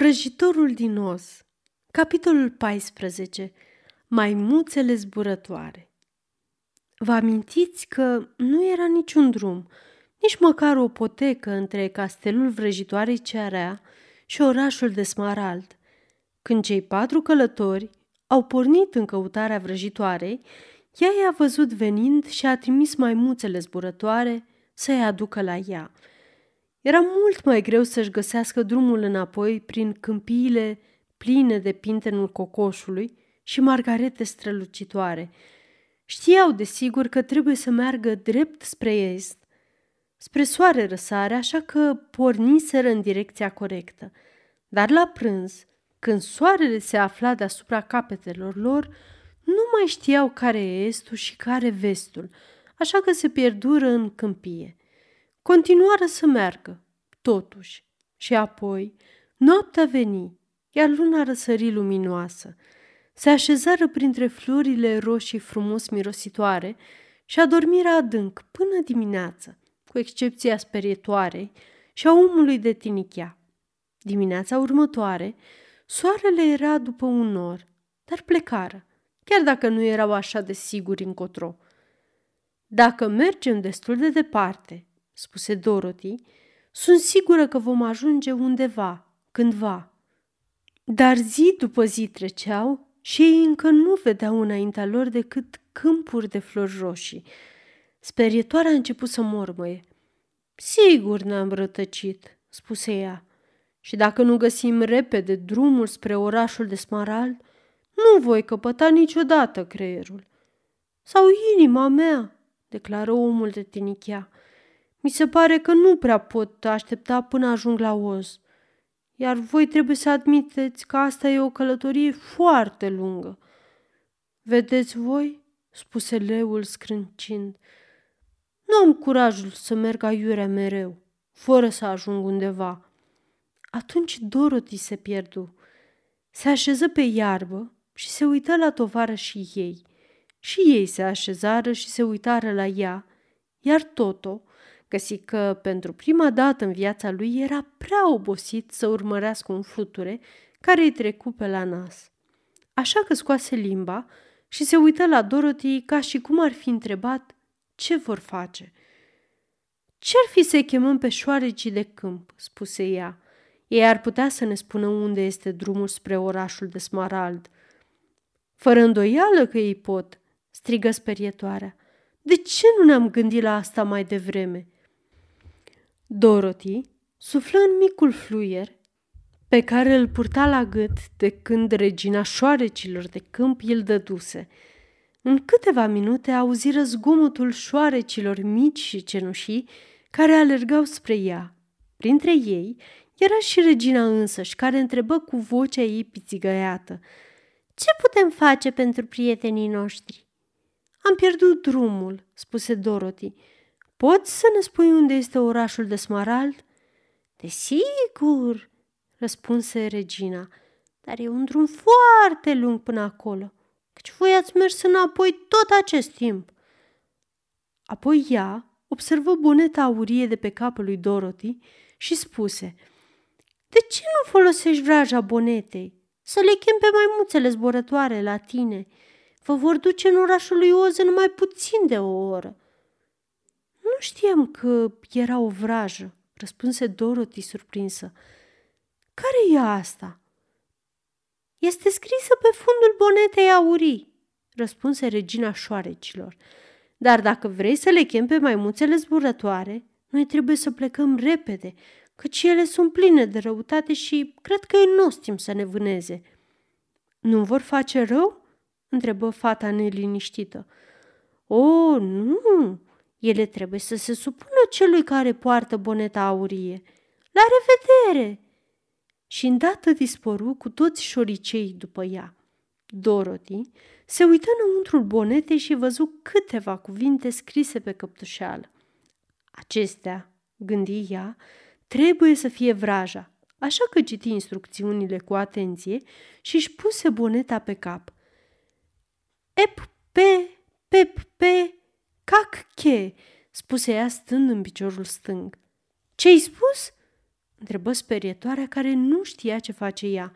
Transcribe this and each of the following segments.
Vrăjitorul din os Capitolul 14 Maimuțele zburătoare Vă amintiți că nu era niciun drum, nici măcar o potecă între castelul vrăjitoarei Cearea și orașul de Smarald. Când cei patru călători au pornit în căutarea vrăjitoarei, ea i-a văzut venind și a trimis maimuțele zburătoare să-i aducă la ea – era mult mai greu să-și găsească drumul înapoi prin câmpiile pline de pintenul cocoșului și margarete strălucitoare. Știau, desigur, că trebuie să meargă drept spre est, spre soare răsare, așa că porniseră în direcția corectă. Dar la prânz, când soarele se afla deasupra capetelor lor, nu mai știau care e estul și care vestul, așa că se pierdură în câmpie. Continuară să meargă, totuși, și apoi noaptea veni, iar luna răsări luminoasă. Se așezară printre florile roșii frumos mirositoare și adormiră adânc până dimineață, cu excepția sperietoarei și a omului de tinichea. Dimineața următoare, soarele era după un nor, dar plecară, chiar dacă nu erau așa de siguri încotro. Dacă mergem destul de departe, spuse Dorothy, sunt sigură că vom ajunge undeva, cândva. Dar zi după zi treceau și ei încă nu vedeau înaintea lor decât câmpuri de flori roșii. Sperietoarea a început să mormăie. Sigur ne-am rătăcit, spuse ea. Și dacă nu găsim repede drumul spre orașul de Smarald, nu voi căpăta niciodată creierul. Sau inima mea, declară omul de tinichea. Mi se pare că nu prea pot aștepta până ajung la Oz. Iar voi trebuie să admiteți că asta e o călătorie foarte lungă. Vedeți voi? spuse leul scrâncind. Nu am curajul să merg aiurea mereu, fără să ajung undeva. Atunci Dorothy se pierdu. Se așeză pe iarbă și se uită la tovară și ei. Și ei se așezară și se uitară la ea, iar Toto, Găsi că pentru prima dată în viața lui era prea obosit să urmărească un fluture care îi trecu pe la nas. Așa că scoase limba și se uită la Dorothy ca și cum ar fi întrebat ce vor face. Ce-ar fi să-i chemăm pe șoarecii de câmp?" spuse ea. Ei ar putea să ne spună unde este drumul spre orașul de Smarald. Fără îndoială că ei pot, strigă sperietoarea. De ce nu ne-am gândit la asta mai devreme? Dorothy suflă în micul fluier pe care îl purta la gât de când regina șoarecilor de câmp îl dăduse. În câteva minute auziră zgomotul șoarecilor mici și cenușii care alergau spre ea. Printre ei era și regina însăși, care întrebă cu vocea ei pițigăiată. Ce putem face pentru prietenii noștri?" Am pierdut drumul," spuse Dorothy. Poți să ne spui unde este orașul de Smarald? Desigur, răspunse regina, dar e un drum foarte lung până acolo, căci voi ați mers înapoi tot acest timp. Apoi ea observă boneta aurie de pe capul lui Dorothy și spuse De ce nu folosești vraja bonetei? Să le chem pe maimuțele zburătoare la tine. Vă vor duce în orașul lui Oz în mai puțin de o oră. Nu știam că era o vrajă, răspunse Dorothy surprinsă. Care e asta? Este scrisă pe fundul bonetei aurii, răspunse regina șoarecilor. Dar dacă vrei să le chem pe maimuțele zburătoare, noi trebuie să plecăm repede, căci ele sunt pline de răutate și cred că ei nu timp să ne vâneze. Nu vor face rău? întrebă fata neliniștită. O, nu, ele trebuie să se supună celui care poartă boneta aurie. La revedere! Și îndată dispăru cu toți șoricei după ea. Dorothy se uită înăuntrul bonetei și văzu câteva cuvinte scrise pe căptușeală. Acestea, gândi ea, trebuie să fie vraja, așa că citi instrucțiunile cu atenție și își puse boneta pe cap. Ep, pe, pep, pe, Cac che, spuse ea stând în piciorul stâng. Ce-ai spus? întrebă sperietoarea care nu știa ce face ea.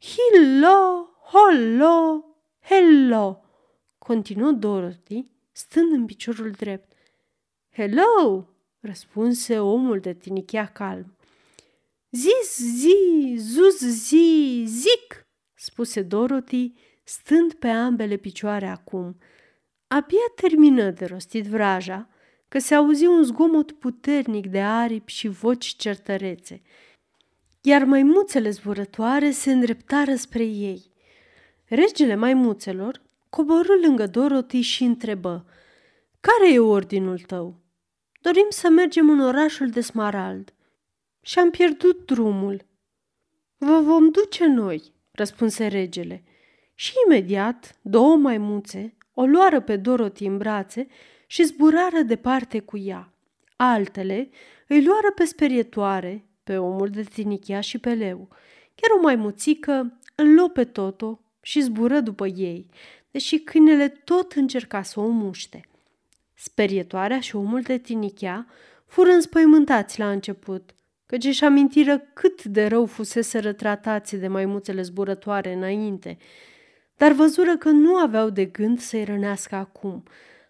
Hillo, hollo, hello, continuă Dorothy, stând în piciorul drept. Hello, răspunse omul de tinichea calm. Zis, zi, zuz, zi, zic, spuse Dorothy, stând pe ambele picioare acum. Abia termină de rostit vraja, că se auzi un zgomot puternic de aripi și voci certărețe, iar maimuțele zburătoare se îndreptară spre ei. Regele maimuțelor coborâ lângă Dorothy și întrebă, Care e ordinul tău?" Dorim să mergem în orașul de Smarald." Și am pierdut drumul." Vă vom duce noi," răspunse regele. Și imediat, două maimuțe o luară pe Dorothy în brațe și zburară departe cu ea. Altele îi luară pe sperietoare, pe omul de tinichea și pe leu, iar o maimuțică îl luă pe Toto și zbură după ei, deși câinele tot încerca să o muște. Sperietoarea și omul de tinichea fură înspăimântați la început, căci își amintiră cât de rău fusese rătratați de maimuțele zburătoare înainte, dar văzură că nu aveau de gând să-i rănească acum,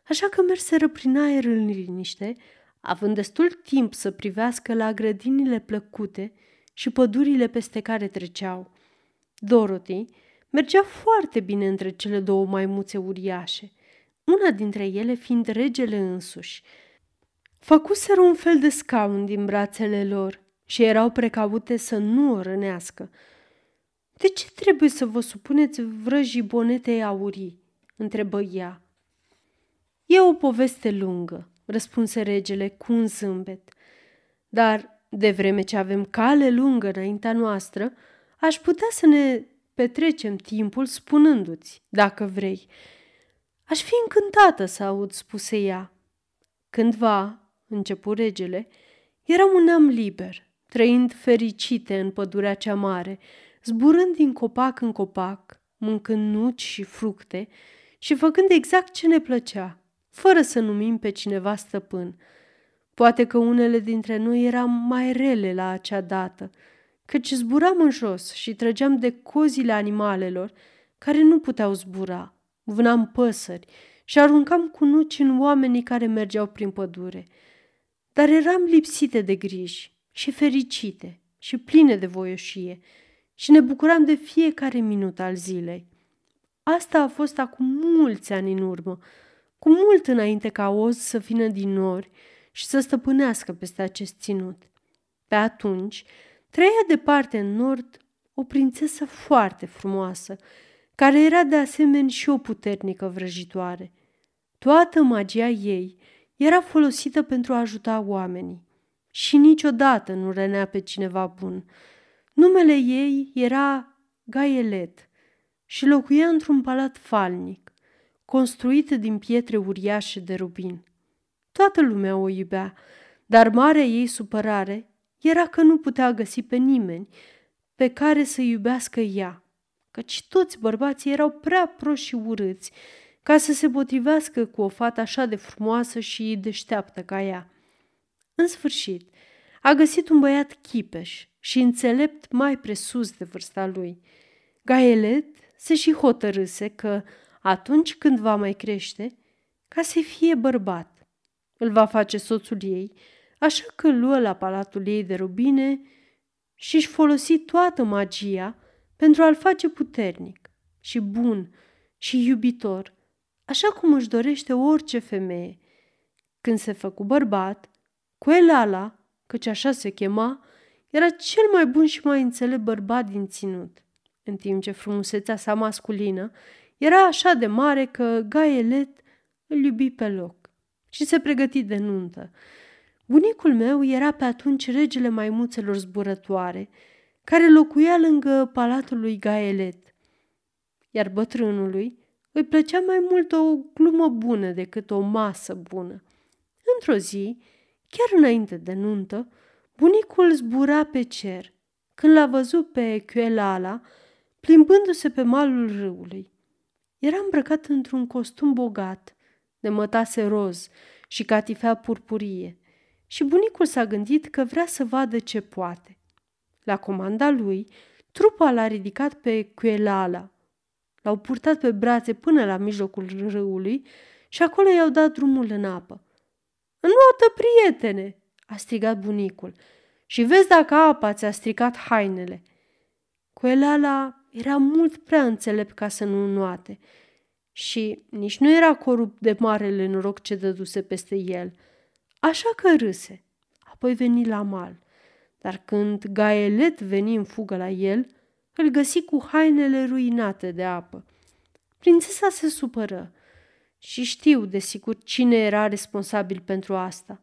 așa că merseră prin aer în liniște, având destul timp să privească la grădinile plăcute și pădurile peste care treceau. Dorothy mergea foarte bine între cele două maimuțe uriașe, una dintre ele fiind regele însuși. Făcuseră un fel de scaun din brațele lor și erau precaute să nu o rănească. De ce trebuie să vă supuneți vrăjii bonetei aurii?" întrebă ea. E o poveste lungă, răspunse regele cu un zâmbet. Dar, de vreme ce avem cale lungă înaintea noastră, aș putea să ne petrecem timpul spunându-ți, dacă vrei. Aș fi încântată să aud, spuse ea. Cândva, începu regele, eram un neam liber, trăind fericite în pădurea cea mare, zburând din copac în copac, mâncând nuci și fructe și făcând exact ce ne plăcea, fără să numim pe cineva stăpân. Poate că unele dintre noi eram mai rele la acea dată, căci zburam în jos și trăgeam de cozile animalelor care nu puteau zbura. Vânam păsări și aruncam cu nuci în oamenii care mergeau prin pădure. Dar eram lipsite de griji și fericite și pline de voioșie și ne bucuram de fiecare minut al zilei. Asta a fost acum mulți ani în urmă, cu mult înainte ca Oz să vină din nori și să stăpânească peste acest ținut. Pe atunci, trăia departe în nord o prințesă foarte frumoasă, care era de asemenea și o puternică vrăjitoare. Toată magia ei era folosită pentru a ajuta oamenii și niciodată nu rănea pe cineva bun. Numele ei era Gaielet și locuia într-un palat falnic, construit din pietre uriașe de rubin. Toată lumea o iubea, dar marea ei supărare era că nu putea găsi pe nimeni pe care să iubească ea, căci toți bărbații erau prea proști și urâți ca să se potrivească cu o fată așa de frumoasă și deșteaptă ca ea. În sfârșit, a găsit un băiat chipeș și înțelept mai presus de vârsta lui. Gaelet se și hotărâse că, atunci când va mai crește, ca să fie bărbat. Îl va face soțul ei, așa că luă la palatul ei de rubine și își folosi toată magia pentru a-l face puternic și bun și iubitor, așa cum își dorește orice femeie. Când se făcu bărbat, cu ala, căci așa se chema, era cel mai bun și mai înțelept bărbat din ținut, în timp ce frumusețea sa masculină era așa de mare că Gaelet îl iubi pe loc și se pregăti de nuntă. Bunicul meu era pe atunci regele maimuțelor zburătoare, care locuia lângă palatul lui Gaelet, iar bătrânului îi plăcea mai mult o glumă bună decât o masă bună. Într-o zi, chiar înainte de nuntă, bunicul zbura pe cer, când l-a văzut pe Cuelala plimbându-se pe malul râului. Era îmbrăcat într-un costum bogat, de mătase roz și catifea purpurie, și bunicul s-a gândit că vrea să vadă ce poate. La comanda lui, trupa l-a ridicat pe Cuelala. L-au purtat pe brațe până la mijlocul râului și acolo i-au dat drumul în apă. Înnotă, prietene!" A strigat bunicul. Și vezi dacă apa ți-a stricat hainele." Cuelala era mult prea înțelept ca să nu înnoate și nici nu era corupt de marele noroc ce dăduse peste el. Așa că râse. Apoi veni la mal. Dar când Gaelet veni în fugă la el, îl găsi cu hainele ruinate de apă. Prințesa se supără și știu, desigur, cine era responsabil pentru asta.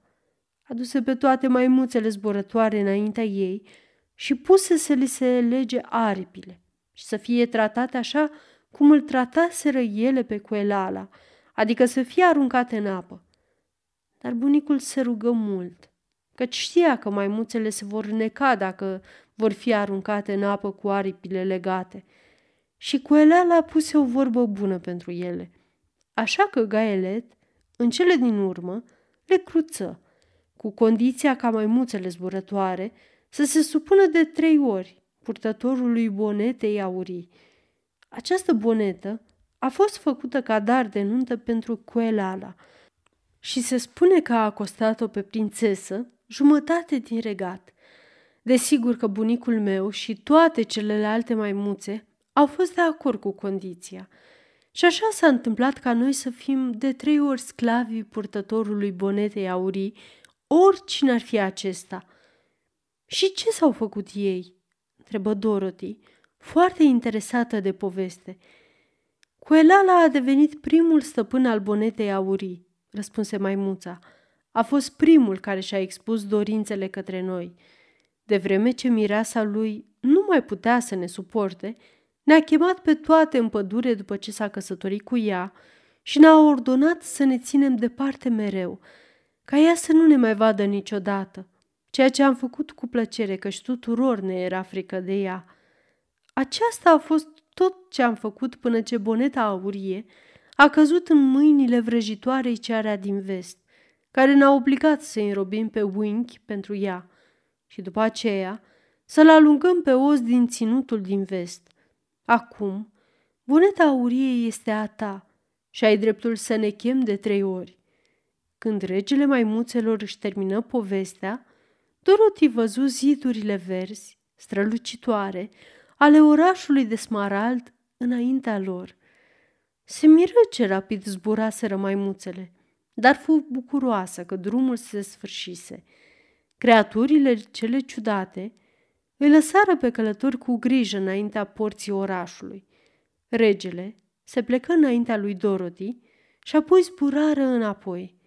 Aduse pe toate maimuțele zburătoare înaintea ei și puse să li se lege aripile și să fie tratate așa cum îl trataseră ele pe Coelala, adică să fie aruncate în apă. Dar bunicul se rugă mult, căci știa că maimuțele se vor neca dacă vor fi aruncate în apă cu aripile legate. Și Coelala puse o vorbă bună pentru ele. Așa că Gaelet, în cele din urmă, le cruță, cu condiția ca maimuțele zburătoare să se supună de trei ori purtătorului bonetei aurii. Această bonetă a fost făcută ca dar de nuntă pentru Coelala și se spune că a costat-o pe prințesă jumătate din regat. Desigur că bunicul meu și toate celelalte maimuțe au fost de acord cu condiția. Și așa s-a întâmplat ca noi să fim de trei ori sclavii purtătorului bonetei aurii, oricine ar fi acesta. Și ce s-au făcut ei? întrebă Dorothy, foarte interesată de poveste. Coelala a devenit primul stăpân al bonetei aurii, răspunse maimuța. A fost primul care și-a expus dorințele către noi. De vreme ce mireasa lui nu mai putea să ne suporte, ne-a chemat pe toate în pădure după ce s-a căsătorit cu ea și ne-a ordonat să ne ținem departe mereu, ca ea să nu ne mai vadă niciodată, ceea ce am făcut cu plăcere, căci tuturor ne era frică de ea. Aceasta a fost tot ce am făcut până ce boneta aurie a căzut în mâinile vrăjitoarei cearea din vest, care ne-a obligat să înrobim pe Wink pentru ea și după aceea să-l alungăm pe os din ținutul din vest. Acum, boneta aurie este a ta și ai dreptul să ne chem de trei ori. Când regele maimuțelor își termină povestea, Dorothy văzu zidurile verzi, strălucitoare, ale orașului de smarald înaintea lor. Se miră ce rapid zburaseră maimuțele, dar fu bucuroasă că drumul se sfârșise. Creaturile cele ciudate îi lăsară pe călători cu grijă înaintea porții orașului. Regele se plecă înaintea lui Dorothy și apoi zburară înapoi.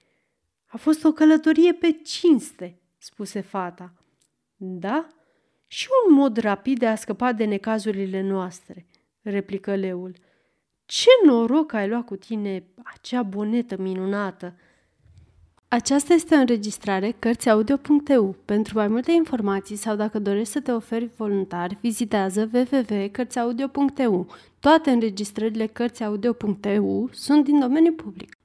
A fost o călătorie pe cinste, spuse fata. Da, și un mod rapid de a scăpa de necazurile noastre, replică leul. Ce noroc ai luat cu tine acea bonetă minunată! Aceasta este o înregistrare Cărțiaudio.eu. Pentru mai multe informații sau dacă dorești să te oferi voluntar, vizitează www.cărțiaudio.eu. Toate înregistrările Cărțiaudio.eu sunt din domeniu public.